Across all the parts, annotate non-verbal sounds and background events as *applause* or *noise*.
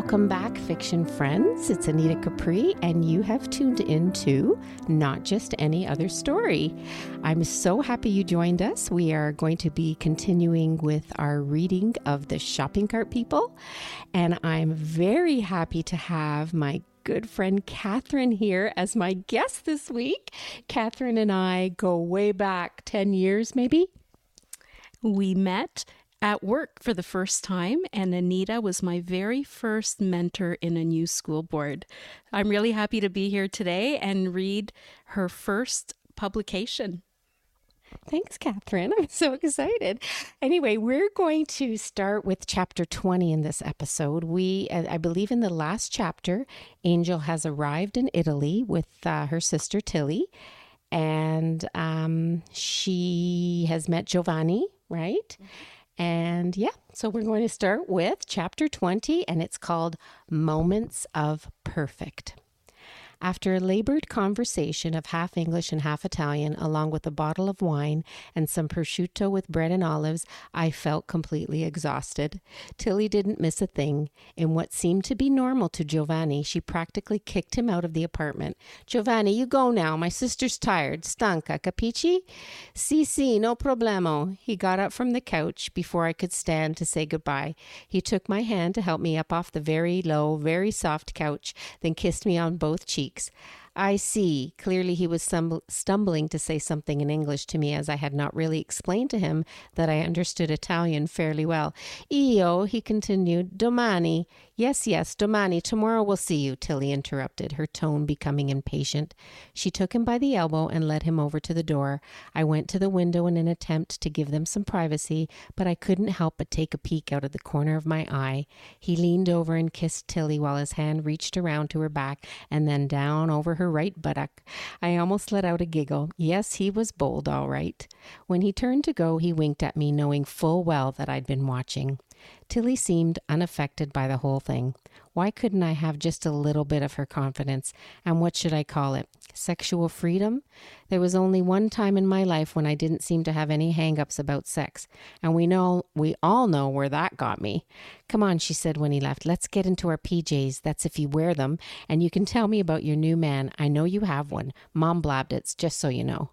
Welcome back, fiction friends. It's Anita Capri, and you have tuned in to Not Just Any Other Story. I'm so happy you joined us. We are going to be continuing with our reading of The Shopping Cart People, and I'm very happy to have my good friend Katherine here as my guest this week. Katherine and I go way back 10 years, maybe. We met at work for the first time, and Anita was my very first mentor in a new school board. I'm really happy to be here today and read her first publication. Thanks, Katherine. *laughs* I'm so excited. Anyway, we're going to start with chapter 20 in this episode. We, I believe, in the last chapter, Angel has arrived in Italy with uh, her sister Tilly, and um, she has met Giovanni, right? Mm-hmm. And yeah, so we're going to start with chapter 20, and it's called Moments of Perfect. After a labored conversation of half English and half Italian, along with a bottle of wine and some prosciutto with bread and olives, I felt completely exhausted. Tilly didn't miss a thing. In what seemed to be normal to Giovanni, she practically kicked him out of the apartment. Giovanni, you go now. My sister's tired. Stanca, capici? Si, si, no problemo. He got up from the couch before I could stand to say goodbye. He took my hand to help me up off the very low, very soft couch, then kissed me on both cheeks svarīgs, I see. Clearly, he was stumbling to say something in English to me as I had not really explained to him that I understood Italian fairly well. Io, he continued, domani. Yes, yes, domani. Tomorrow we'll see you, Tilly interrupted, her tone becoming impatient. She took him by the elbow and led him over to the door. I went to the window in an attempt to give them some privacy, but I couldn't help but take a peek out of the corner of my eye. He leaned over and kissed Tilly while his hand reached around to her back and then down over right buttock. I almost let out a giggle. Yes, he was bold, all right. When he turned to go, he winked at me, knowing full well that I'd been watching. Tilly seemed unaffected by the whole thing. Why couldn't I have just a little bit of her confidence? And what should I call it? Sexual freedom? There was only one time in my life when I didn't seem to have any hang-ups about sex, and we know we all know where that got me. Come on, she said when he left. Let's get into our PJs. That's if you wear them, and you can tell me about your new man. I know you have one. Mom blabbed it, just so you know.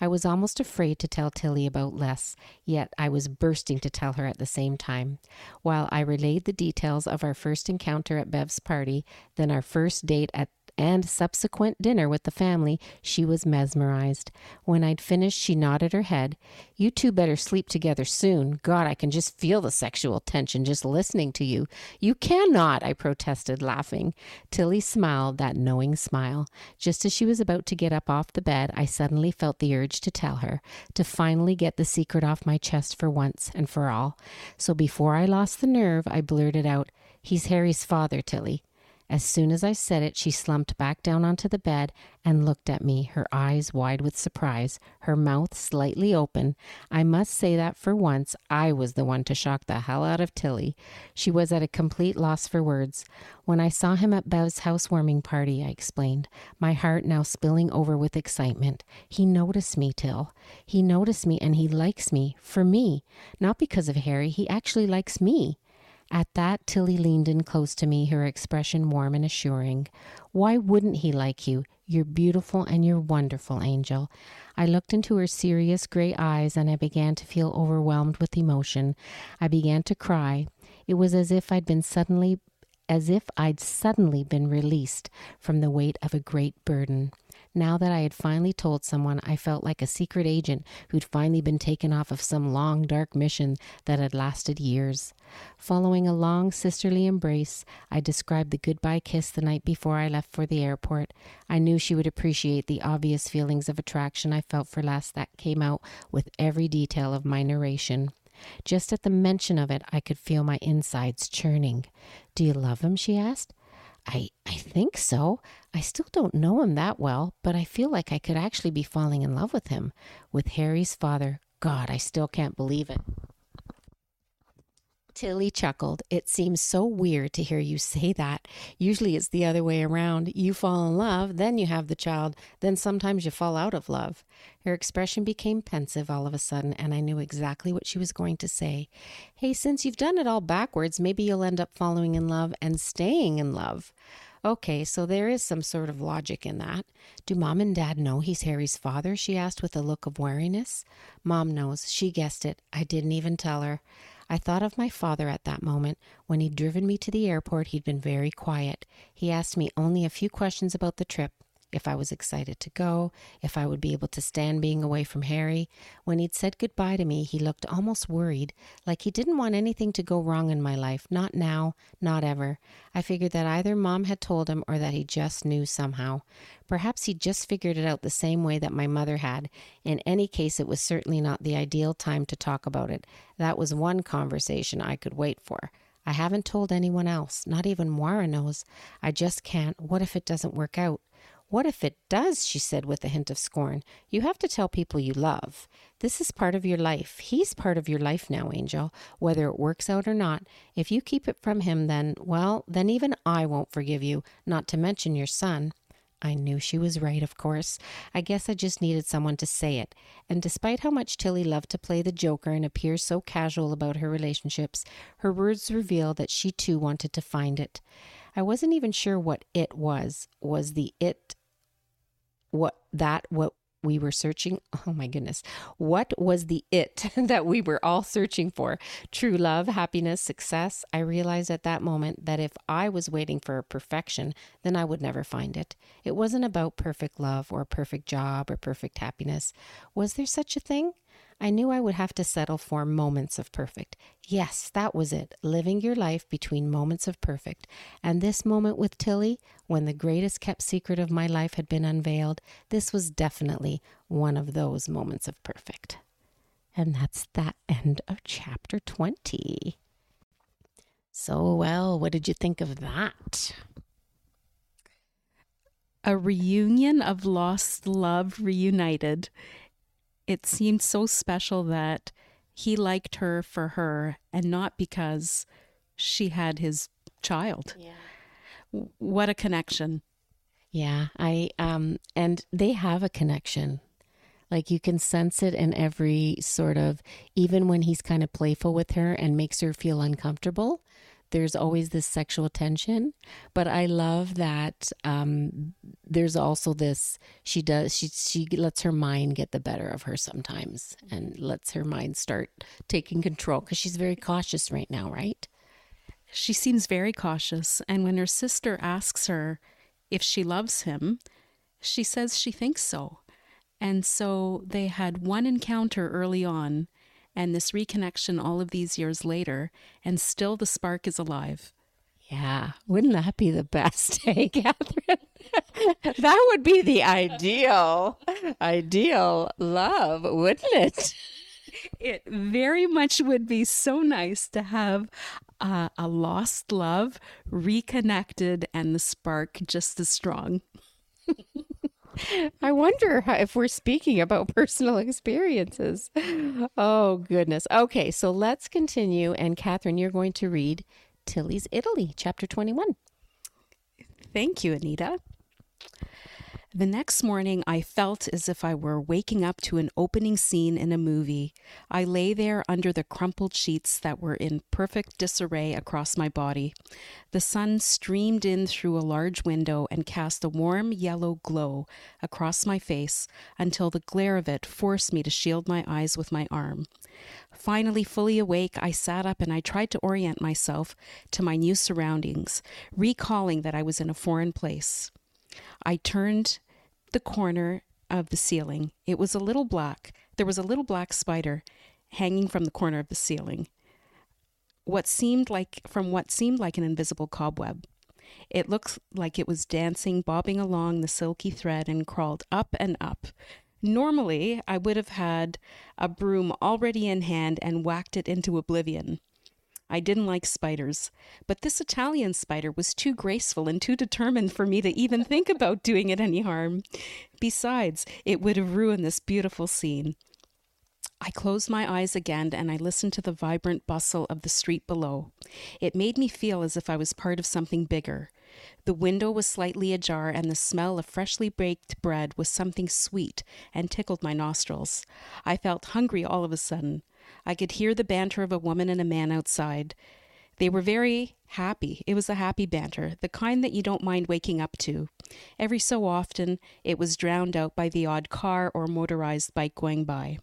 I was almost afraid to tell Tilly about Les, yet I was bursting to tell her at the same time. While I relayed the details of our first encounter at Bev's party, then our first date at and subsequent dinner with the family, she was mesmerized. When I'd finished, she nodded her head. You two better sleep together soon. God, I can just feel the sexual tension just listening to you. You cannot, I protested, laughing. Tilly smiled that knowing smile. Just as she was about to get up off the bed, I suddenly felt the urge to tell her, to finally get the secret off my chest for once and for all. So before I lost the nerve, I blurted out, He's Harry's father, Tilly. As soon as I said it, she slumped back down onto the bed and looked at me, her eyes wide with surprise, her mouth slightly open. I must say that for once I was the one to shock the hell out of Tilly. She was at a complete loss for words. When I saw him at Bev's housewarming party, I explained, my heart now spilling over with excitement. He noticed me, Till. He noticed me and he likes me, for me. Not because of Harry, he actually likes me. At that, Tilly leaned in close to me, her expression warm and assuring. Why wouldn't he like you? You're beautiful and you're wonderful, Angel. I looked into her serious gray eyes and I began to feel overwhelmed with emotion. I began to cry. It was as if I'd been suddenly as if I'd suddenly been released from the weight of a great burden. Now that I had finally told someone, I felt like a secret agent who'd finally been taken off of some long, dark mission that had lasted years. Following a long sisterly embrace, I described the goodbye kiss the night before I left for the airport. I knew she would appreciate the obvious feelings of attraction I felt for Les that came out with every detail of my narration. Just at the mention of it, I could feel my insides churning. Do you love him? she asked. I, I think so. I still don't know him that well, but I feel like I could actually be falling in love with him. With Harry's father. God, I still can't believe it. Tilly chuckled. It seems so weird to hear you say that. Usually it's the other way around. You fall in love, then you have the child, then sometimes you fall out of love. Her expression became pensive all of a sudden, and I knew exactly what she was going to say. Hey, since you've done it all backwards, maybe you'll end up falling in love and staying in love. Okay, so there is some sort of logic in that. Do mom and dad know he's Harry's father? She asked with a look of wariness. Mom knows. She guessed it. I didn't even tell her. I thought of my father at that moment. When he'd driven me to the airport, he'd been very quiet. He asked me only a few questions about the trip if I was excited to go, if I would be able to stand being away from Harry. When he'd said goodbye to me, he looked almost worried, like he didn't want anything to go wrong in my life, not now, not ever. I figured that either mom had told him or that he just knew somehow. Perhaps he just figured it out the same way that my mother had. In any case, it was certainly not the ideal time to talk about it. That was one conversation I could wait for. I haven't told anyone else, not even Moira knows. I just can't. What if it doesn't work out? What if it does? she said with a hint of scorn. You have to tell people you love. This is part of your life. He's part of your life now, Angel, whether it works out or not. If you keep it from him, then, well, then even I won't forgive you, not to mention your son. I knew she was right, of course. I guess I just needed someone to say it. And despite how much Tilly loved to play the joker and appear so casual about her relationships, her words revealed that she too wanted to find it. I wasn't even sure what it was. Was the it what that what we were searching *laughs* oh my goodness what was the it *laughs* that we were all searching for? True love happiness success. I realized at that moment that if i was waiting for perfection then i would never find it. It wasn't about perfect love or perfect job or perfect happiness. Was there such a thing I knew I would have to settle for moments of perfect. Yes, that was it, living your life between moments of perfect. And this moment with Tilly, when the greatest kept secret of my life had been unveiled, this was definitely one of those moments of perfect. And that's that end of chapter 20. So, well, what did you think of that? A reunion of lost love reunited it seemed so special that he liked her for her and not because she had his child. Yeah. What a connection. Yeah, I um and they have a connection. Like you can sense it in every sort of even when he's kind of playful with her and makes her feel uncomfortable, there's always this sexual tension but i love that um, there's also this she does she she lets her mind get the better of her sometimes and lets her mind start taking control because she's very cautious right now right? She seems very cautious and when her sister asks her if she loves him she says she thinks so. And so they had one encounter early on and this reconnection all of these years later, and still the spark is alive. Yeah, wouldn't that be the best, *laughs* hey, Katherine? *laughs* that would be the ideal, ideal love, wouldn't it? It very much would be so nice to have uh, a lost love reconnected and the spark just as strong. *laughs* I wonder if we're speaking about *laughs* personal experiences. Oh, goodness. Okay, so let's continue. And Katherine, you're going to read Tilly's Italy, chapter 21. Thank you, Anita. The next morning, I felt as if I were waking up to an opening scene in a movie. I lay there under the crumpled sheets that were in perfect disarray across my body. The sun streamed in through a large window and cast a warm yellow glow across my face until the glare of it forced me to shield my eyes with my arm. Finally, fully awake, I sat up and I tried to orient myself to my new surroundings, recalling that I was in a foreign place. I turned the corner of the ceiling. It was a little black. There was a little black spider hanging from the corner of the ceiling. What seemed like from what seemed like an invisible cobweb. It looked like it was dancing, bobbing along the silky thread and crawled up and up. Normally, I would have had a broom already in hand and whacked it into oblivion. I didn't like spiders, but this Italian spider was too graceful and too determined for me to even think about doing it any harm. Besides, it would have ruined this beautiful scene. I closed my eyes again and I listened to the vibrant bustle of the street below. It made me feel as if I was part of something bigger. The window was slightly ajar, and the smell of freshly baked bread was something sweet and tickled my nostrils. I felt hungry all of a sudden. I could hear the banter of a woman and a man outside. They were very happy. It was a happy banter, the kind that you don't mind waking up to. Every so often, it was drowned out by the odd car or motorized bike going by.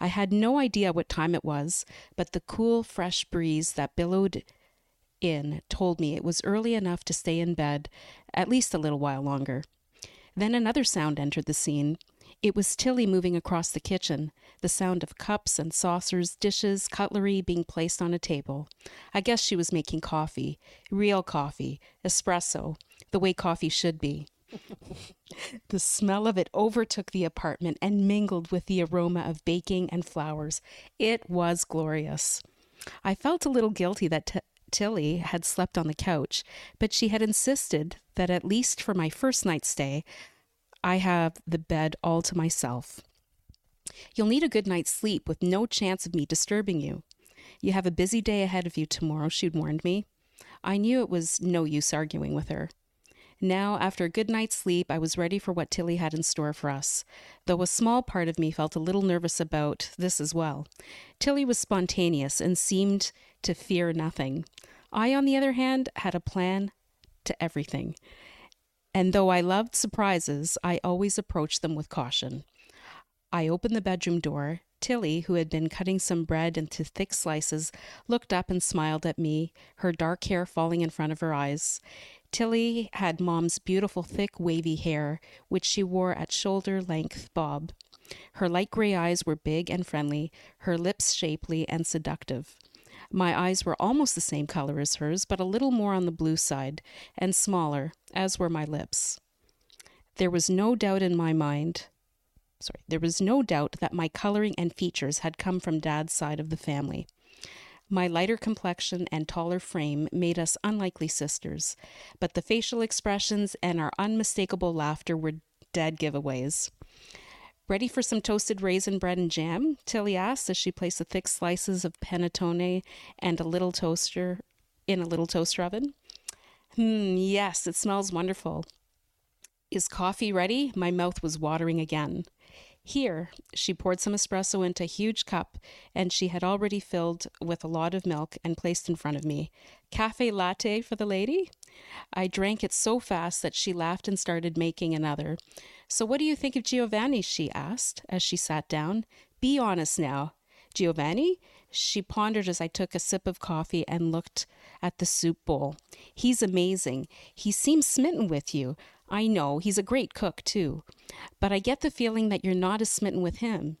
I had no idea what time it was, but the cool, fresh breeze that billowed in told me it was early enough to stay in bed at least a little while longer. Then another sound entered the scene. It was Tilly moving across the kitchen, the sound of cups and saucers, dishes, cutlery being placed on a table. I guess she was making coffee, real coffee, espresso, the way coffee should be. *laughs* the smell of it overtook the apartment and mingled with the aroma of baking and flowers. It was glorious. I felt a little guilty that t- Tilly had slept on the couch, but she had insisted that at least for my first night's stay, I have the bed all to myself. You'll need a good night's sleep with no chance of me disturbing you. You have a busy day ahead of you tomorrow, she'd warned me. I knew it was no use arguing with her. Now, after a good night's sleep, I was ready for what Tilly had in store for us, though a small part of me felt a little nervous about this as well. Tilly was spontaneous and seemed to fear nothing. I, on the other hand, had a plan to everything. And though I loved surprises, I always approached them with caution. I opened the bedroom door. Tilly, who had been cutting some bread into thick slices, looked up and smiled at me, her dark hair falling in front of her eyes. Tilly had Mom's beautiful, thick, wavy hair, which she wore at shoulder length bob. Her light gray eyes were big and friendly, her lips shapely and seductive. My eyes were almost the same color as hers, but a little more on the blue side, and smaller, as were my lips. There was no doubt in my mind. Sorry, there was no doubt that my coloring and features had come from Dad's side of the family. My lighter complexion and taller frame made us unlikely sisters, but the facial expressions and our unmistakable laughter were dead giveaways. Ready for some toasted raisin bread and jam? Tilly asked as she placed the thick slices of panettone and a little toaster in a little toaster oven. Hmm, yes, it smells wonderful. Is coffee ready? My mouth was watering again. Here, she poured some espresso into a huge cup, and she had already filled with a lot of milk and placed in front of me. Cafe latte for the lady? I drank it so fast that she laughed and started making another. So, what do you think of Giovanni? she asked as she sat down. Be honest now. Giovanni? She pondered as I took a sip of coffee and looked at the soup bowl. He's amazing. He seems smitten with you. I know, he's a great cook, too. But I get the feeling that you're not as smitten with him.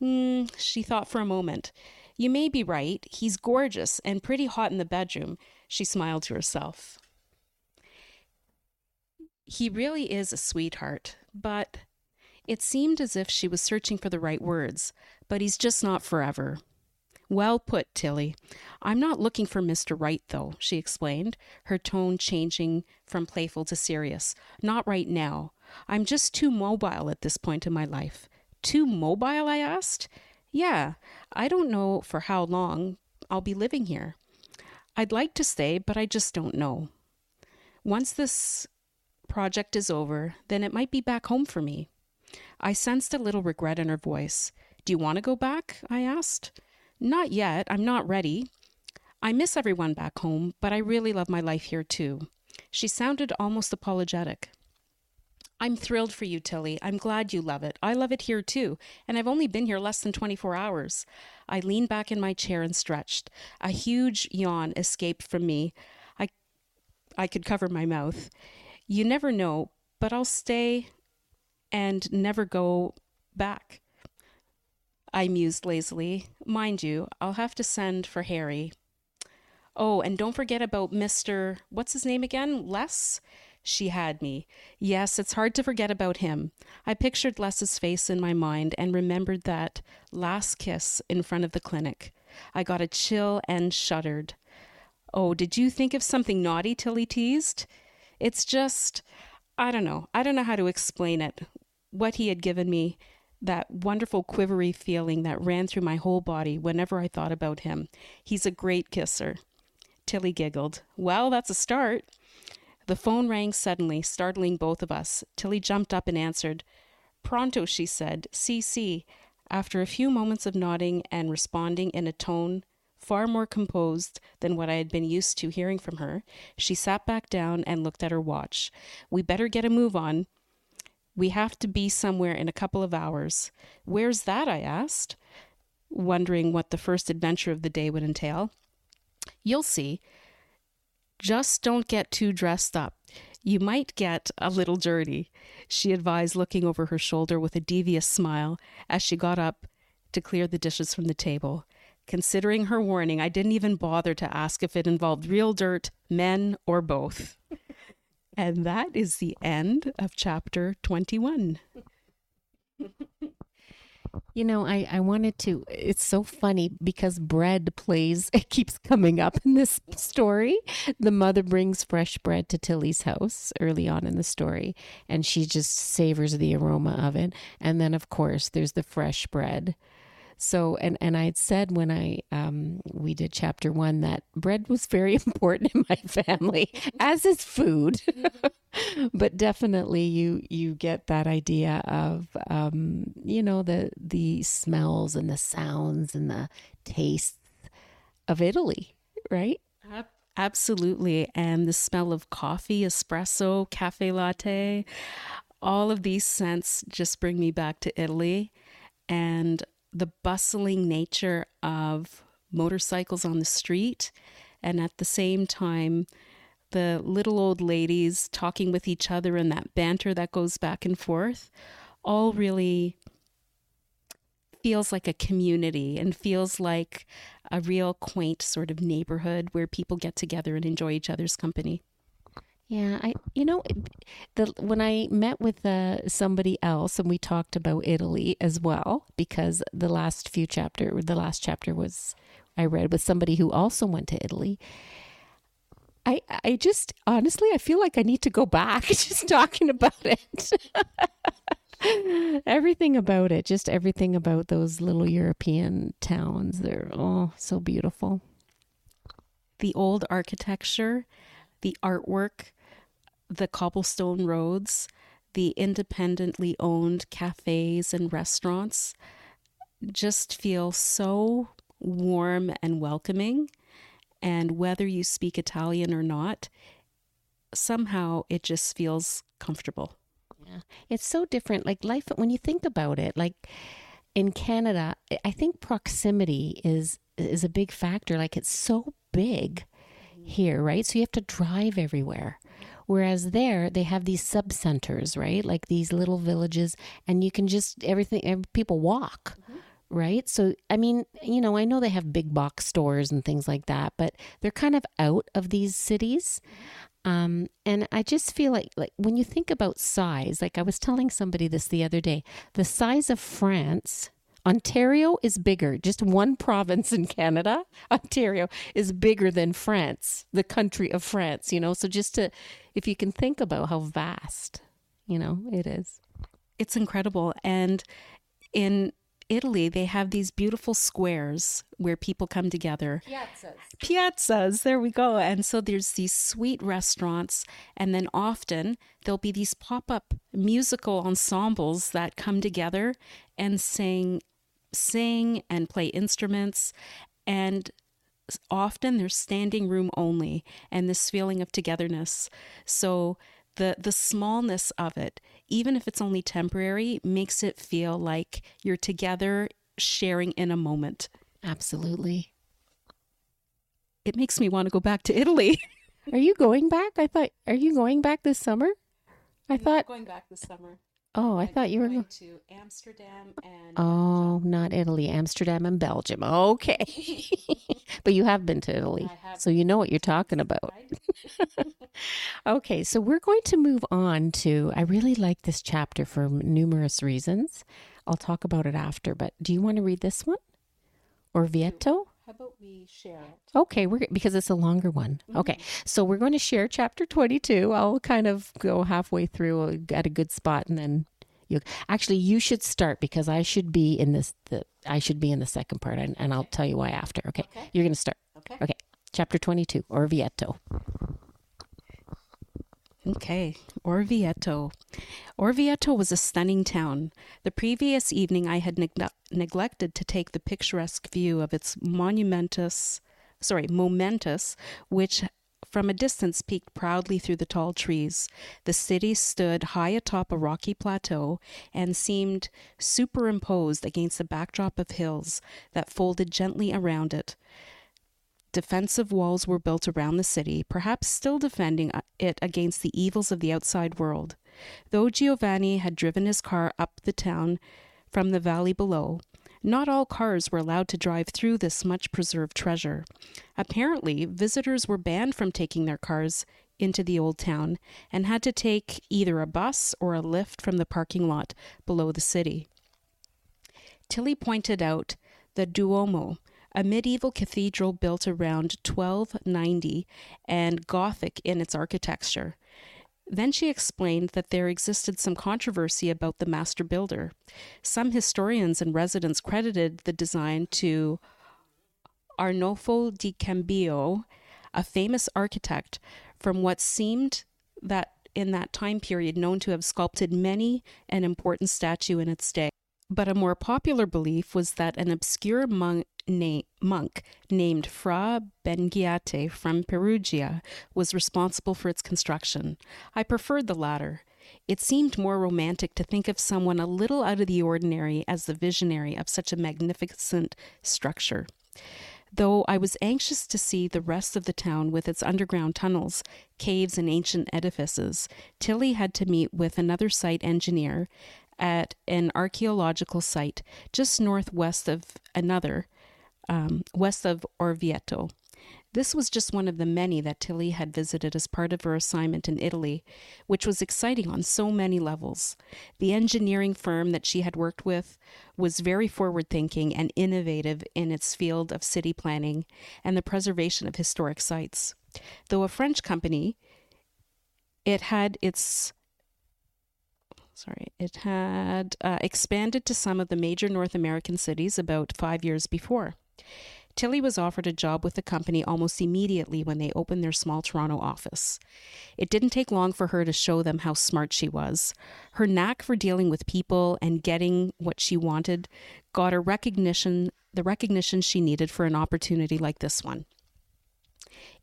Hmm, she thought for a moment. You may be right. He's gorgeous and pretty hot in the bedroom. She smiled to herself. He really is a sweetheart, but it seemed as if she was searching for the right words. But he's just not forever. Well put, Tilly. I'm not looking for Mr. Right, though, she explained, her tone changing from playful to serious. Not right now. I'm just too mobile at this point in my life. Too mobile? I asked. Yeah, I don't know for how long I'll be living here. I'd like to stay, but I just don't know. Once this project is over, then it might be back home for me. I sensed a little regret in her voice. Do you want to go back? I asked. Not yet. I'm not ready. I miss everyone back home, but I really love my life here too. She sounded almost apologetic. I'm thrilled for you, Tilly. I'm glad you love it. I love it here too, and I've only been here less than 24 hours. I leaned back in my chair and stretched. A huge yawn escaped from me. I I could cover my mouth. You never know, but I'll stay and never go back. I mused lazily. Mind you, I'll have to send for Harry. Oh, and don't forget about Mr. What's his name again? Les? She had me. Yes, it's hard to forget about him. I pictured Les's face in my mind and remembered that last kiss in front of the clinic. I got a chill and shuddered. Oh, did you think of something naughty? Tilly teased. It's just, I don't know. I don't know how to explain it. What he had given me that wonderful quivery feeling that ran through my whole body whenever I thought about him. He's a great kisser. Tilly giggled. Well, that's a start. The phone rang suddenly, startling both of us. Tilly jumped up and answered. Pronto, she said. CC. After a few moments of nodding and responding in a tone far more composed than what I had been used to hearing from her, she sat back down and looked at her watch. We better get a move on. We have to be somewhere in a couple of hours. Where's that? I asked, wondering what the first adventure of the day would entail. You'll see. Just don't get too dressed up. You might get a little dirty, she advised, looking over her shoulder with a devious smile as she got up to clear the dishes from the table. Considering her warning, I didn't even bother to ask if it involved real dirt, men, or both. And that is the end of chapter 21. *laughs* You know, I, I wanted to, it's so funny because bread plays, *laughs* it keeps coming up in this story. The mother brings fresh bread to Tilly's house early on in the story, and she just savors the aroma of it. And then, of course, there's the fresh bread so, and and I had said when I um, we did chapter one that bread was very *laughs* important in my family, as is food. *laughs* but definitely, you you get that idea of um, you know the the smells and the sounds and the tastes of Italy, right? Absolutely, and the smell of coffee, espresso, cafe latte, all of these scents just bring me back to Italy. And the bustling nature of motorcycles on the street, and at the same time, the little old ladies talking with each other and that banter that goes back and forth, all really feels like a community and feels like a real quaint sort of neighborhood where people get together and enjoy each other's company. Yeah, I you know the when I met with uh, somebody else and we talked about Italy as well because the last few chapter the last chapter was I read with somebody who also went to Italy. I I just honestly I feel like I need to go back *laughs* just talking about it. *laughs* everything about it, just everything about those little European towns. They're oh so beautiful. The old architecture the artwork, the cobblestone roads, the independently owned cafes and restaurants just feel so warm and welcoming. And whether you speak Italian or not, somehow it just feels comfortable. Yeah. It's so different. Like life, when you think about it, like in Canada, I think proximity is is a big factor. Like it's so big here, right? So you have to drive everywhere. Whereas there, they have these sub centers, right? Like these little villages, and you can just everything. People walk, mm-hmm. right? So I mean, you know, I know they have big box stores and things like that, but they're kind of out of these cities. Um, and I just feel like, like when you think about size, like I was telling somebody this the other day, the size of France Ontario is bigger. Just one *laughs* province in Canada, Ontario, is bigger than France, the country of France, you know? So just to, if you can think about how vast, you know, it is. It's incredible. And in Italy, they have these beautiful squares where people come together. Piazzas. Piazzas, there we go. And so there's these sweet restaurants, and then often there'll be these pop up musical ensembles that come together and sing sing and play instruments and often they're standing room only and this feeling of togetherness. So the the smallness of it even if it's only temporary makes it feel like you're together sharing in a moment. Absolutely. It makes me want to go back to italy. *laughs* Are you going back? I thought are you going back this summer? I I'm thought going back this summer Oh, I thought you were going to Amsterdam and Oh, Belgium. not Italy, Amsterdam and Belgium. Okay. *laughs* but you have been to Italy. So you know what you're talking about. *laughs* *laughs* okay, so we're going to move on to I really like this chapter for numerous reasons. I'll talk about it after, but do you want to read this one? Orvieto? How about we share it? Okay, we're because it's a longer one. Mm-hmm. Okay, so we're going to share chapter 22. I'll kind of go halfway through at a good spot and then You actually you should start because I should be in this. The I should be in the second part, and, and I'll tell you why after. Okay, Okay. you're going to start. Okay. Okay, chapter twenty-two, or Orvieto. Okay, Orvieto. Orvieto was a stunning town. The previous evening, I had neg- neglected to take the picturesque view of its monumentous, sorry, momentous, which from a distance peeked proudly through the tall trees. The city stood high atop a rocky plateau and seemed superimposed against a backdrop of hills that folded gently around it. Defensive walls were built around the city, perhaps still defending uh, it against the evils of the outside world. Though Giovanni had driven his car up the town from the valley below, not all cars were allowed to drive through this much preserved treasure. Apparently, visitors were banned from taking their cars into the old town and had to take either a bus or a lift from the parking lot below the city. Tilly pointed out the Duomo, a medieval cathedral built around 1290 and Gothic in its architecture. Then she explained that there existed some controversy about the master builder. Some historians and residents credited the design to Arnolfo di Cambio, a famous architect from what seemed that in that time period known to have sculpted many an important statue in its day. But a more popular belief was that an obscure monk, na- monk named Fra Bevignate from Perugia was responsible for its construction. I preferred the latter. It seemed more romantic to think of someone a little out of the ordinary as the visionary of such a magnificent structure. Though I was anxious to see the rest of the town with its underground tunnels, caves, and ancient edifices, Tilly had to meet with another site engineer at an archaeological site just northwest of another, um, west of Orvieto. This was just one of the many that Tilly had visited as part of her assignment in Italy, which was exciting on so many levels. The engineering firm that she had worked with was very forward thinking and innovative in its field of city planning and the preservation of historic sites. Though a French company, it had its sorry, it had uh, expanded to some of the major North American cities about five years before. Tilly was offered a job with the company almost immediately when they opened their small Toronto office. It didn't take long for her to show them how smart she was. Her knack for dealing with people and getting what she wanted got her recognition, the recognition she needed for an opportunity like this one.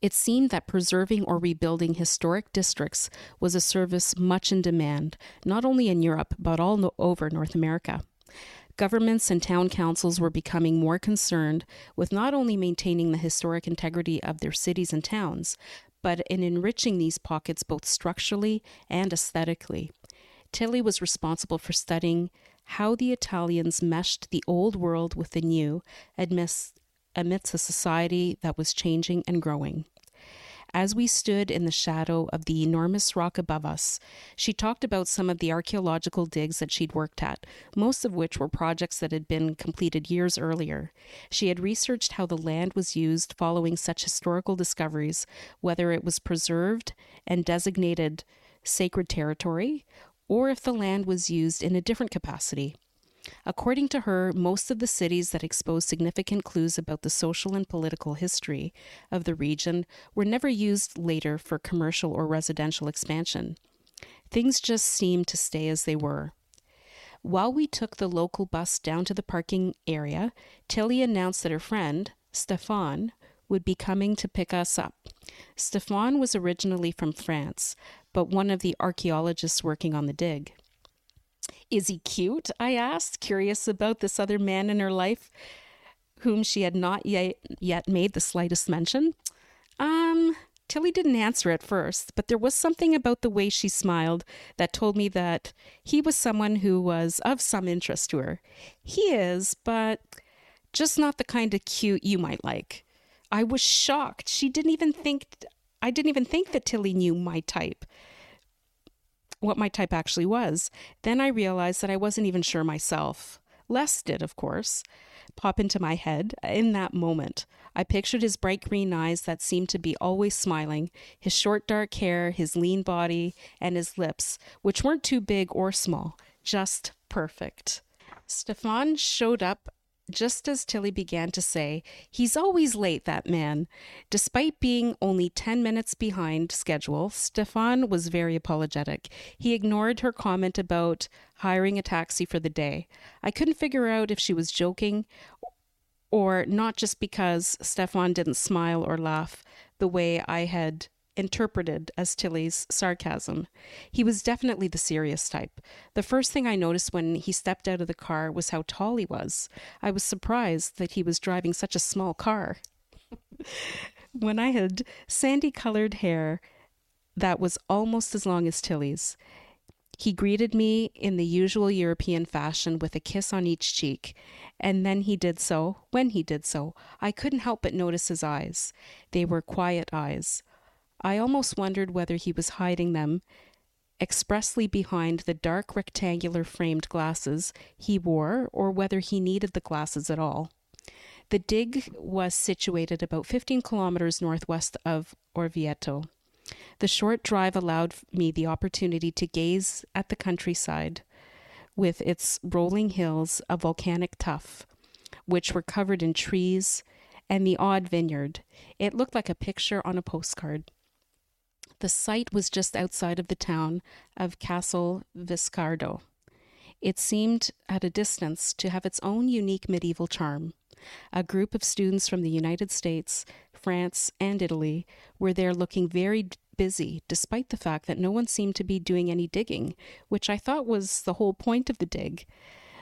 It seemed that preserving or rebuilding historic districts was a service much in demand, not only in Europe, but all over North America. Governments and town councils were becoming more concerned with not only maintaining the historic integrity of their cities and towns, but in enriching these pockets both structurally and aesthetically. Tilly was responsible for studying how the Italians meshed the old world with the new amidst, amidst a society that was changing and growing. As we stood in the shadow of the enormous rock above us, she talked about some of the archaeological digs that she'd worked at, most of which were projects that had been completed years earlier. She had researched how the land was used following such historical discoveries, whether it was preserved and designated sacred territory, or if the land was used in a different capacity. According to her, most of the cities that exposed significant clues about the social and political history of the region were never used later for commercial or residential expansion. Things just seemed to stay as they were. While we took the local bus down to the parking area, Tilly announced that her friend, Stefan, would be coming to pick us up. Stefan was originally from France, but one of the archaeologists working on the dig. Is he cute? I asked, curious about this other man in her life whom she had not yet, yet made the slightest mention. Um, Tilly didn't answer at first, but there was something about the way she smiled that told me that he was someone who was of some interest to her. He is, but just not the kind of cute you might like. I was shocked. She didn't even think I didn't even think that Tilly knew my type what my type actually was. Then I realized that I wasn't even sure myself. Les did, of course, pop into my head in that moment. I pictured his bright green eyes that seemed to be always smiling, his short dark hair, his lean body, and his lips, which weren't too big or small. just perfect. Stefan showed up just as Tilly began to say, He's always late, that man. Despite being only 10 minutes behind schedule, Stefan was very apologetic. He ignored her comment about hiring a taxi for the day. I couldn't figure out if she was joking or not just because Stefan didn't smile or laugh the way I had interpreted as Tilly's sarcasm. He was definitely the serious type. The first thing I noticed when he stepped out of the car was how tall he was. I was surprised that he was driving such a small car. *laughs* when I had sandy colored hair that was almost as long as Tilly's, he greeted me in the usual European fashion with a kiss on each cheek, and then he did so. When he did so, I couldn't help but notice his eyes. They were quiet eyes, I almost wondered whether he was hiding them expressly behind the dark rectangular framed glasses he wore or whether he needed the glasses at all. The dig was situated about 15 kilometers northwest of Orvieto. The short drive allowed me the opportunity to gaze at the countryside with its rolling hills of volcanic tuff, which were covered in trees, and the odd vineyard. It looked like a picture on a postcard. The site was just outside of the town of Castel Viscardo. It seemed at a distance to have its own unique medieval charm. A group of students from the United States, France, and Italy were there looking very busy, despite the fact that no one seemed to be doing any digging, which I thought was the whole point of the dig.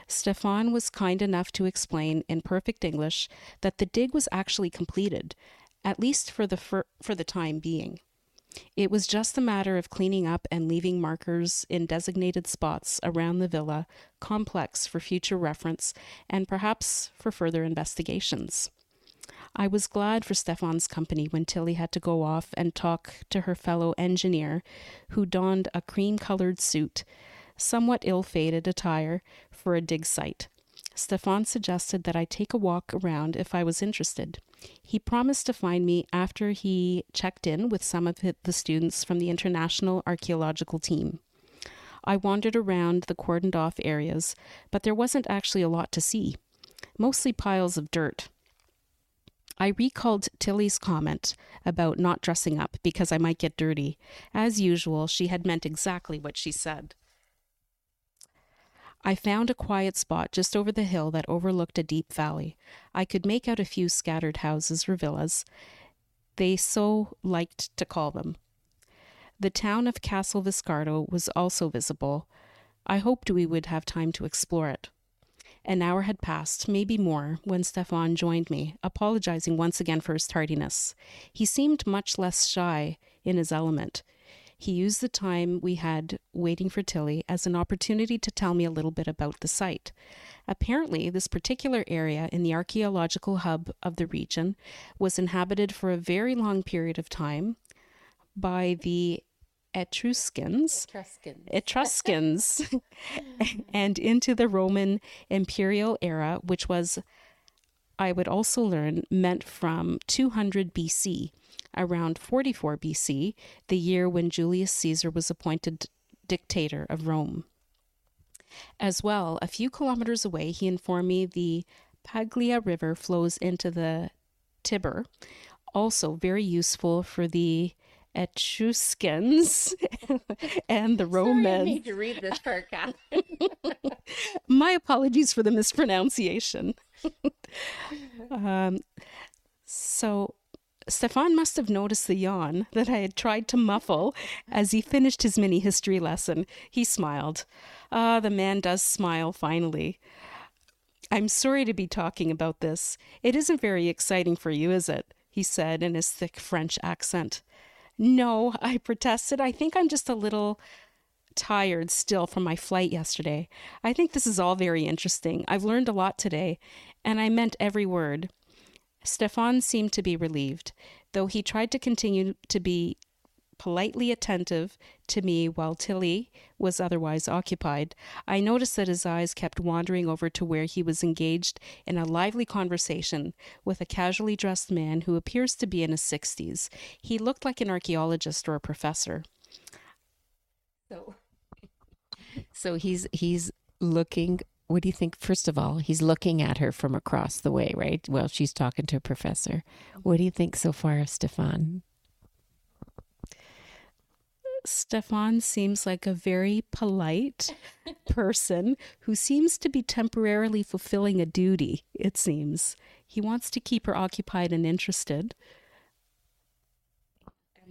Stefan was kind enough to explain in perfect English that the dig was actually completed, at least for the, for the time being. It was just a matter of cleaning up and leaving markers in designated spots around the villa complex for future reference and perhaps for further investigations. I was glad for Stefan's company when Tilly had to go off and talk to her fellow engineer, who donned a cream colored suit, somewhat ill fated attire for a dig site. Stefan suggested that I take a walk around if I was interested. He promised to find me after he checked in with some of the students from the International Archaeological Team. I wandered around the cordoned off areas, but there wasn't actually a lot to see, mostly piles of dirt. I recalled Tilly's comment about not dressing up because I might get dirty. As usual, she had meant exactly what she said. I found a quiet spot just over the hill that overlooked a deep valley. I could make out a few scattered houses or villas, they so liked to call them. The town of Castel Viscardo was also visible. I hoped we would have time to explore it. An hour had passed, maybe more, when Stefan joined me, apologizing once again for his tardiness. He seemed much less shy in his element. He used the time we had waiting for Tilly as an opportunity to tell me a little bit about the site. Apparently, this particular area in the archaeological hub of the region was inhabited for a very long period of time by the Etruscans, Etruscans, Etruscans. *laughs* *laughs* And into the Roman imperial era, which was, I would also learn, meant from 200 BC around 44 BC, the year when Julius Caesar was appointed dictator of Rome. As well, a few kilometers away, he informed me the Paglia River flows into the Tiber, also very useful for the Etruscans *laughs* and the Romans. Sorry, I need to read this part, *laughs* My apologies for the mispronunciation. *laughs* um, so Stefan must have noticed the yawn that I had tried to muffle as he finished his mini history lesson. He smiled. Ah, the man does smile finally. I'm sorry to be talking about this. It isn't very exciting for you, is it? he said in his thick French accent. No, I protested. I think I'm just a little tired still from my flight yesterday. I think this is all very interesting. I've learned a lot today, and I meant every word. Stefan seemed to be relieved, though he tried to continue to be politely attentive to me while Tilly was otherwise occupied. I noticed that his eyes kept wandering over to where he was engaged in a lively conversation with a casually dressed man who appears to be in his 60s. He looked like an archaeologist or a professor. So *laughs* So he's he's looking. What do you think? First of all, he's looking at her from across the way, right? Well, she's talking to a professor. What do you think so far, Stefan? Stefan seems like a very polite *laughs* person who seems to be temporarily fulfilling a duty, it seems. He wants to keep her occupied and interested.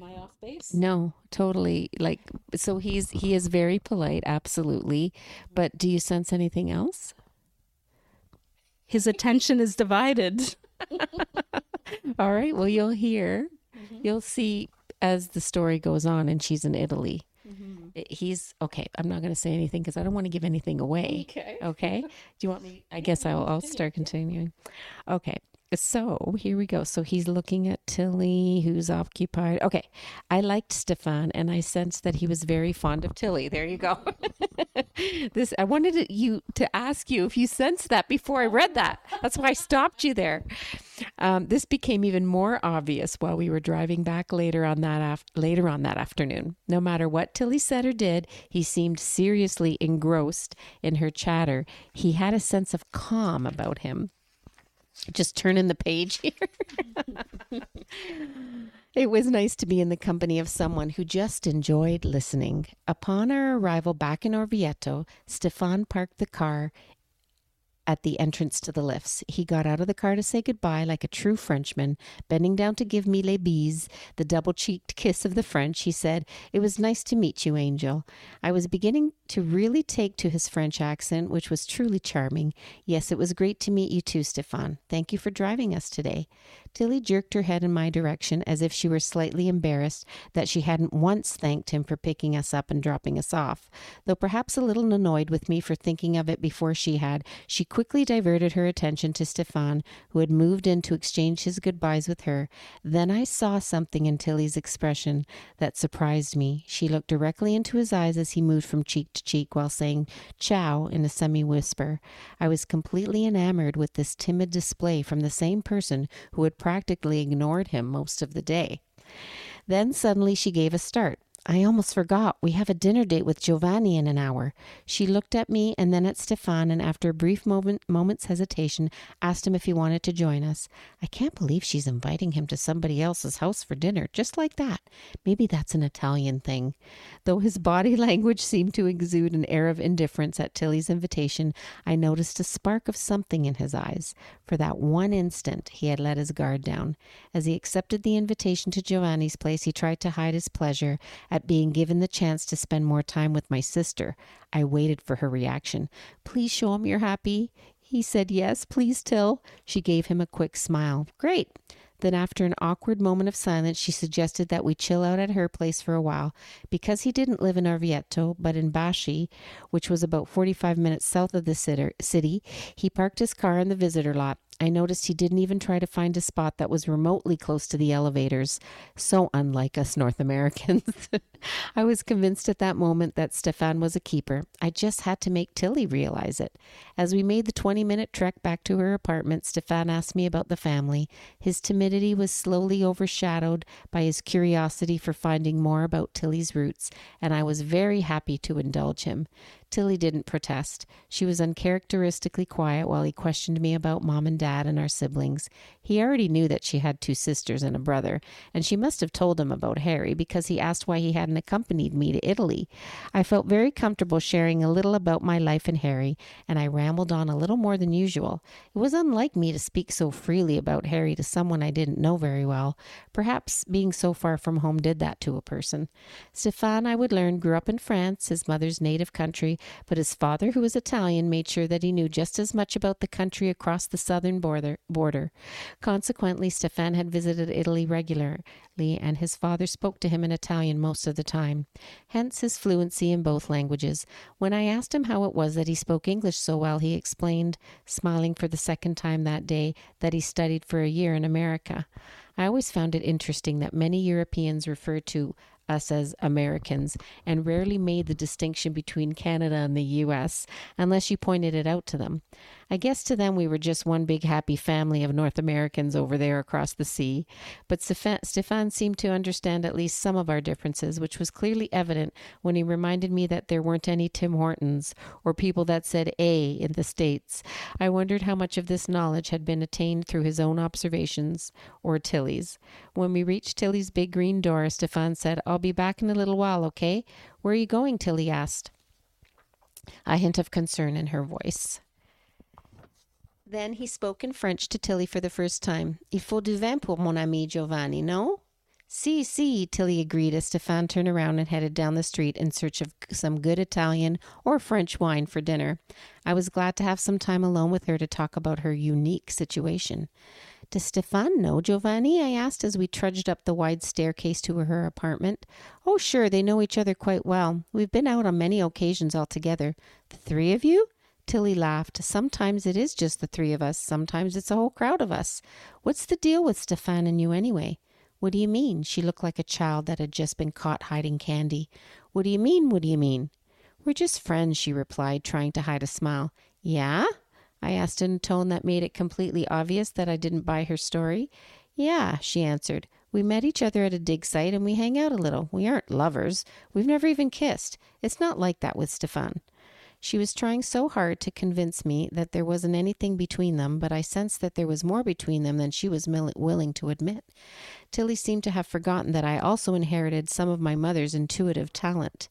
Am I off base? No, totally. Like so he's he is very polite, absolutely. But do you sense anything else? His attention is divided. *laughs* All right, well you'll hear. Mm-hmm. You'll see as the story goes on and she's in Italy. Mm-hmm. It- He's okay. I'm not going to say anything because I don't want to give anything away. Okay. Okay. *laughs* Do you want me? I guess I'll, I'll start continuing. Okay. So here we go. So he's looking at Tilly, who's occupied. Okay. I liked Stefan and I sensed that he was very fond of Tilly. There you go. *laughs* this, I wanted to, you to ask you if you sensed that before I read that. That's why I stopped you there. Um, this became even more obvious while we were driving back later on that af- later on that afternoon. No matter what Tilly said or did, he seemed seriously engrossed in her chatter. He had a sense of calm about him. Just turning the page here. *laughs* It was nice to be in the company of someone who just enjoyed listening. Upon our arrival back in Orvieto, Stefan parked the car at the entrance to the lifts. He got out of the car to say goodbye like a true Frenchman. Bending down to give me les bises, the double cheeked kiss of the French, he said, It was nice to meet you, Angel. I was beginning to really take to his French accent, which was truly charming. Yes, it was great to meet you too, Stefan. Thank you for driving us today. Tilly jerked her head in my direction as if she were slightly embarrassed that she hadn't once thanked him for picking us up and dropping us off. Though perhaps a little annoyed with me for thinking of it before she had, she quickly diverted her attention to Stefan, who had moved in to exchange his goodbyes with her. Then I saw something in Tilly's expression that surprised me. She looked directly into his eyes as he moved from cheek to cheek while saying ciao in a semi whisper. I was completely enamored with this timid display from the same person who had practically ignored him most of the day. Then suddenly she gave a start. I almost forgot. We have a dinner date with Giovanni in an hour. She looked at me and then at Stefan, and after a brief moment, moment's hesitation, asked him if he wanted to join us. I can't believe she's inviting him to somebody else's house for dinner, just like that. Maybe that's an Italian thing. Though his body *laughs* language seemed to exude an air of indifference at Tilly's invitation, I noticed a spark of something in his eyes. For that one instant, he had let his guard down. As he accepted the invitation to Giovanni's place, he tried to hide his pleasure at being given the chance to spend more time with my sister. I waited for her reaction. Please show him you're happy. He said yes, please, Till. She gave him a quick smile. Great. Then, after an awkward moment of silence, she suggested that we chill out at her place for a while. Because he didn't live in Orvieto, but in Baschi, which was about 45 minutes south of the city, he parked his car in the visitor lot. I noticed he didn't even try to find a spot that was remotely close to the elevators. So unlike us North Americans. *laughs* I was convinced at that moment that Stefan was a keeper. I just had to make Tilly realize it. As we made the 20 minute trek back to her apartment, Stefan asked me about the family. His timidity was slowly overshadowed by his curiosity for finding more about Tilly's roots, and I was very happy to indulge him. Tilly didn't protest. She was uncharacteristically quiet while he questioned me about mom and dad and our siblings. He already knew that she had two sisters and a brother, and she must have told him about Harry because he asked why he hadn't accompanied me to Italy. I felt very comfortable sharing a little about my life and Harry, and I rambled on a little more than usual. It was unlike me to speak so freely about Harry to someone I didn't know very well. Perhaps being so far from home did that to a person. Stefan, I would learn, grew up in France, his mother's native country, but his father, who was Italian, made sure that he knew just as much about the country across the southern border. border. Consequently, Stefan had visited Italy regularly, and his father spoke to him in Italian most of the time. Hence his fluency in both languages. When I asked him how it was that he spoke English so well, he explained, smiling for the second time that day, that he studied for a year in America. I always found it interesting that many Europeans refer to us as Americans and rarely made the distinction between Canada and the US unless you pointed it out to them. I guess to them we were just one big happy family of North Americans over there across the sea. But Stefan seemed to understand at least some of our differences, which was clearly evident when he reminded me that there weren't any Tim Hortons or people that said A in the States. I wondered how much of this knowledge had been attained through his own observations or Tilly's. When we reached Tilly's big green door, Stefan said, I'll be back in a little while, okay? Where are you going? Tilly asked. A hint of concern in her voice. Then he spoke in French to Tilly for the first time. Il faut du vin pour mon ami Giovanni, no? Si, si, Tilly agreed as Stefan turned around and headed down the street in search of some good Italian or French wine for dinner. I was glad to have some time alone with her to talk about her unique situation. Does Stefan know Giovanni? I asked as we trudged up the wide staircase to her apartment. Oh, sure, they know each other quite well. We've been out on many occasions all together. The three of you? Tilly laughed. Sometimes it is just the three of us, sometimes it's a whole crowd of us. What's the deal with Stefan and you anyway? What do you mean? She looked like a child that had just been caught hiding candy. What do you mean? What do you mean? We're just friends, she replied, trying to hide a smile. Yeah? I asked in a tone that made it completely obvious that I didn't buy her story. Yeah, she answered. We met each other at a dig site and we hang out a little. We aren't lovers. We've never even kissed. It's not like that with Stefan. She was trying so hard to convince me that there wasn't anything between them, but I sensed that there was more between them than she was willing to admit. Tilly seemed to have forgotten that I also inherited some of my mother's intuitive talent.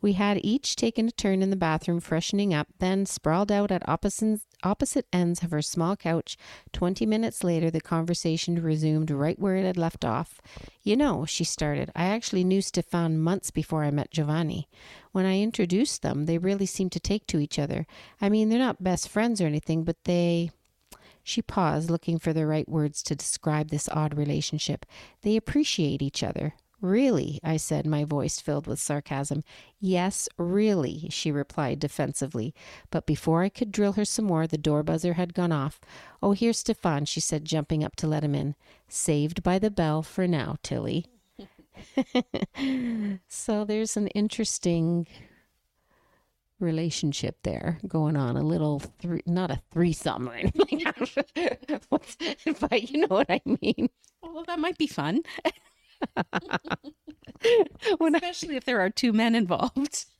We had each taken a turn in the bathroom freshening up, then sprawled out at opposite, opposite ends of her small couch. Twenty minutes later, the conversation resumed right where it had left off. You know, she started, I actually knew Stefan months before I met Giovanni. When I introduced them, they really seemed to take to each other. I mean, they're not best friends or anything, but they. She paused, looking for the right words to describe this odd relationship. They appreciate each other. Really? I said, my voice filled with sarcasm. Yes, really, she replied defensively. But before I could drill her some more, the door buzzer had gone off. Oh, here's Stefan, she said, jumping up to let him in. Saved by the bell for now, Tilly. *laughs* so there's an interesting relationship there going on a little three not a threesome or anything. *laughs* But you know what i mean. Well that might be fun. *laughs* Especially I, if there are two men involved. *laughs*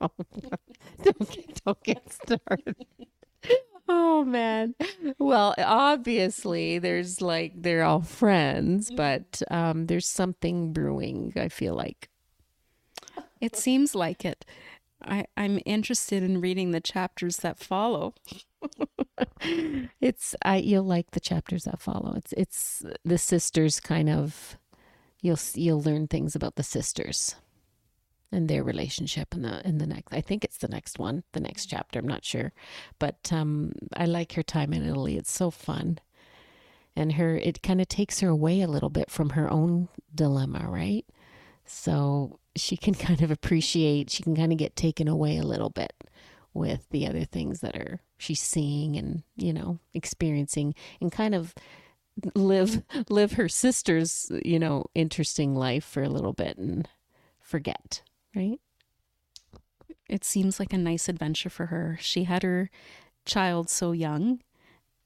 Oh, don't, get, don't get started. Oh man. Well obviously there's like they're all friends mm-hmm. but um there's something brewing i feel like. It seems like it I, I'm interested in reading the chapters that follow. it's I you'll like the chapters that follow. It's it's the sisters kind of you'll you'll learn things about the sisters and their relationship in the in the next I think it's the next one, the next chapter, I'm not sure. But um I like her time in Italy. It's so fun. And her it kind of takes her away a little bit from her own dilemma, right? So she can *laughs* kind of appreciate, she can kind of get taken away a little bit with the other things that are she's seeing and, you know, experiencing and kind of live *laughs* live her sister's, you know, interesting life for a little bit and forget, right? It seems like a nice adventure for her. She had her child so young,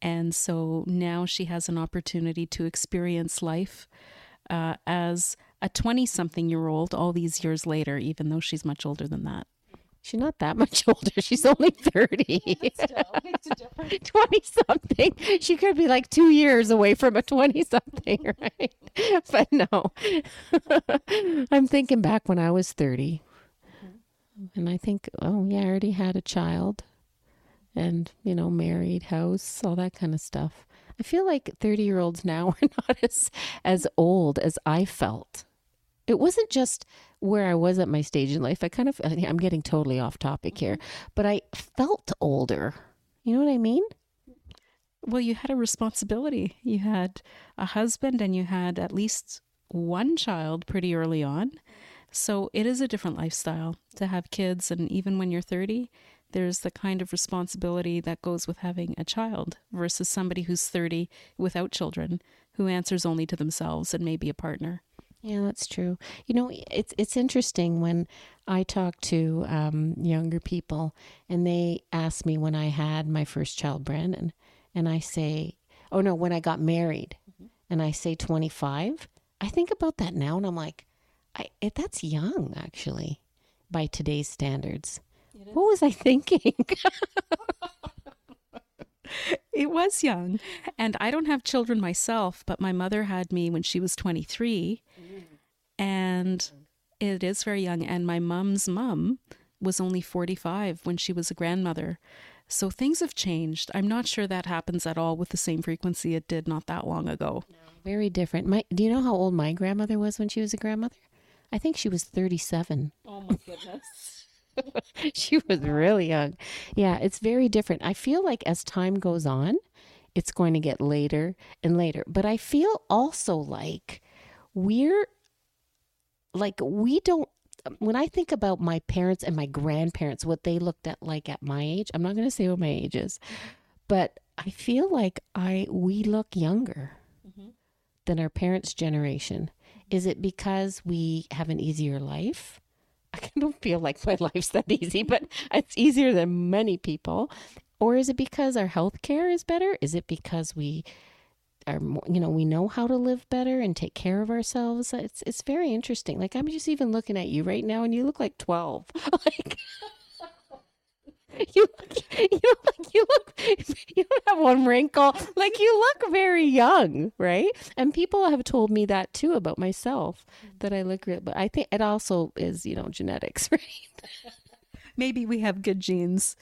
and so now she has an opportunity to experience life uh, as a 20 something year old all these years later, even though she's much older than that. She's not that much *laughs* older. She's only 30. *laughs* *laughs* 20 something. She could be like two years away from a 20 something, right? But no. I'm thinking back when I was 30. And I think, oh, yeah, I already had a child and, you know, married, house, all that kind of stuff. I feel like 30 year olds now are not as, as old as I felt. It wasn't just where I was at my stage in life. I kind of, I'm getting totally off topic here, mm-hmm. but I felt older. You know what I mean? Well, you had a responsibility. You had a husband and you had at least one child pretty early on. So it is a different lifestyle to have kids. And even when you're 30, there's the kind of responsibility that goes with having a child versus somebody who's 30 without children who answers only to themselves and maybe a partner. Yeah, that's true. You know, it's it's interesting when I talk to um, younger people and they ask me when I had my first child, Brandon, and I say, "Oh no, when I got married," mm-hmm. and I say twenty five. I think about that now, and I'm like, I it, that's young actually, by today's standards. What was I thinking? *laughs* *laughs* it was young. And I don't have children myself, but my mother had me when she was 23. Mm. And it is very young. And my mom's mom was only 45 when she was a grandmother. So things have changed. I'm not sure that happens at all with the same frequency it did not that long ago. No, very different. My, do you know how old my grandmother was when she was a grandmother? I think she was 37. Oh my goodness. *laughs* she was really young. Yeah, it's very different. I feel like as time goes on, it's going to get later and later. But I feel also like we're like we don't when I think about my parents and my grandparents, what they looked at like at my age, I'm not going to say what my age is, but I feel like I we look younger mm-hmm. than our parents' generation. Is it because we have an easier life? *laughs* I don't feel like my life's that easy, but it's easier than many people. Or is it because our health care is better? Is it because we are more, you know, we know how to live better and take care of ourselves? It's it's very interesting. Like I'm just even looking at you right now and you look like 12. *laughs* like *laughs* you you look, you look, you don't have one wrinkle. Like you look very young, right? And people have told me that too about myself that I look real. But I think it also is, you know, genetics, *laughs* right? Maybe we have good genes.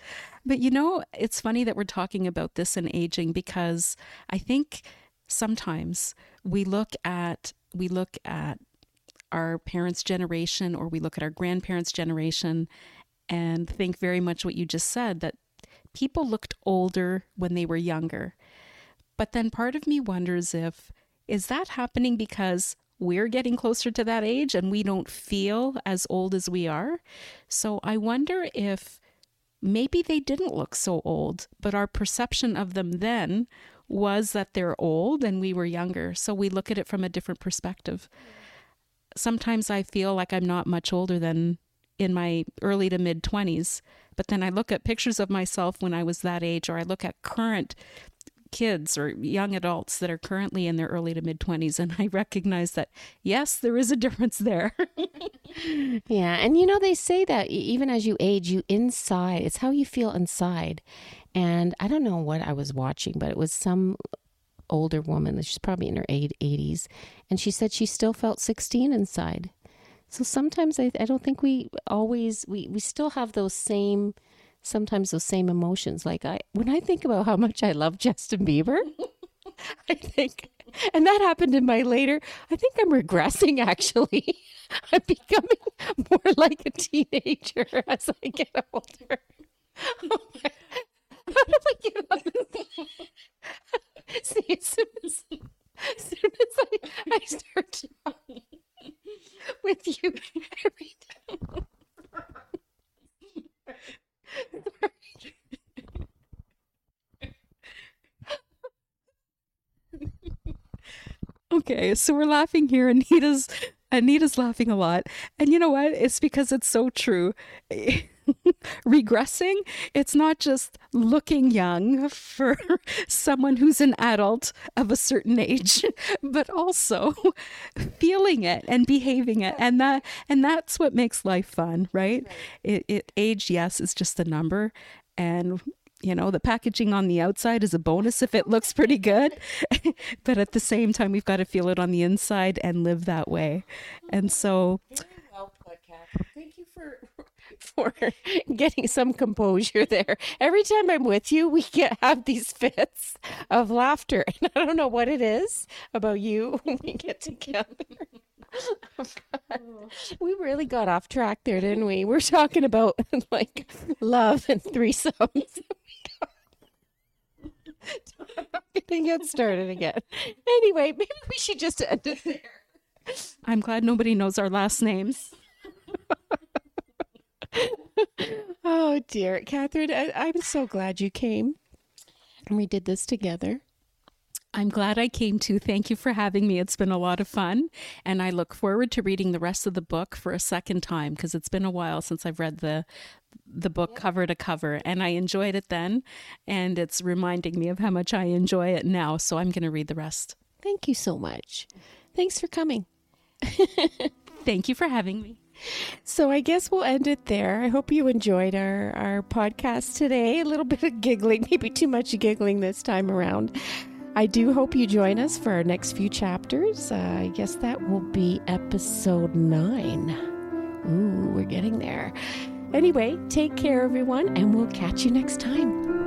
But you know, it's funny that we're talking about this in aging because I think sometimes we look at we look at our parents' generation or we look at our grandparents' generation and think very much what you just said that people looked older when they were younger. But then part of me wonders if is that happening because we're getting closer to that age and we don't feel as old as we are? So I wonder if maybe they didn't look so old, but our perception of them then was that they're old and we were younger. So we look at it from a different perspective. Sometimes I feel like I'm not much older than in my early to mid 20s. But then I look at pictures of myself when I was that age, or I look at current kids or young adults that are currently in their early to mid 20s, and *laughs* I recognize that, yes, there is a difference there. *laughs* yeah. And you know, they say that even as you age, you inside, it's how you feel inside. And I don't know what I was watching, but it was some older woman, she's probably in her 80s, and she said she still felt 16 inside. So sometimes I, I don't think we always we we still have those same sometimes those same emotions. Like I when I think about how much I love Justin Bieber, *laughs* I think and that happened in my later I think I'm regressing actually. *laughs* I'm becoming more like a teenager as I get older. Oh *laughs* How do I get on this? See, as soon as, as soon as I, I start *laughs* with you every time. *laughs* okay, so we're laughing here. Anita's Anita's laughing a lot. And you know what? It's because it's so true. *laughs* *laughs* regressing, it's not just looking young for *laughs* someone who's an adult of a certain age, *laughs* but also feeling it and behaving it. And that and that's what makes life fun, right? It, it age, yes, is just a number. And you know the packaging on the outside is a bonus if it looks pretty good but at the same time we've got to feel it on the inside and live that way and so well put, thank you for for *laughs* getting some composure there. Every time I'm with you, we get have these fits of laughter, *laughs* and I don't know what it is about you *laughs* when we get together. Oh, we really got off track there, didn't we? We're talking about like love and threesomes. Getting get started again. Anyway, maybe we should just end it there. I'm glad nobody knows our last names. *laughs* oh dear, Katherine, I, I'm so glad you came and we did this together. I'm glad I came too. Thank you for having me. It's been a lot of fun. And I look forward to reading the rest of the book for a second time because it's been a while since I've read the the book cover to cover and I enjoyed it then and it's reminding me of how much I enjoy it now. So I'm going to read the rest. Thank you so much. Thanks for coming. *laughs* Thank you for having me. So I guess we'll end it there. I hope you enjoyed our, our podcast today. A little *laughs* bit of giggling, maybe too much giggling this time around. I do hope you join us for our next few chapters. Uh, I guess that will be episode nine. Ooh, we're getting there. Anyway, take care, everyone, and we'll catch you next time.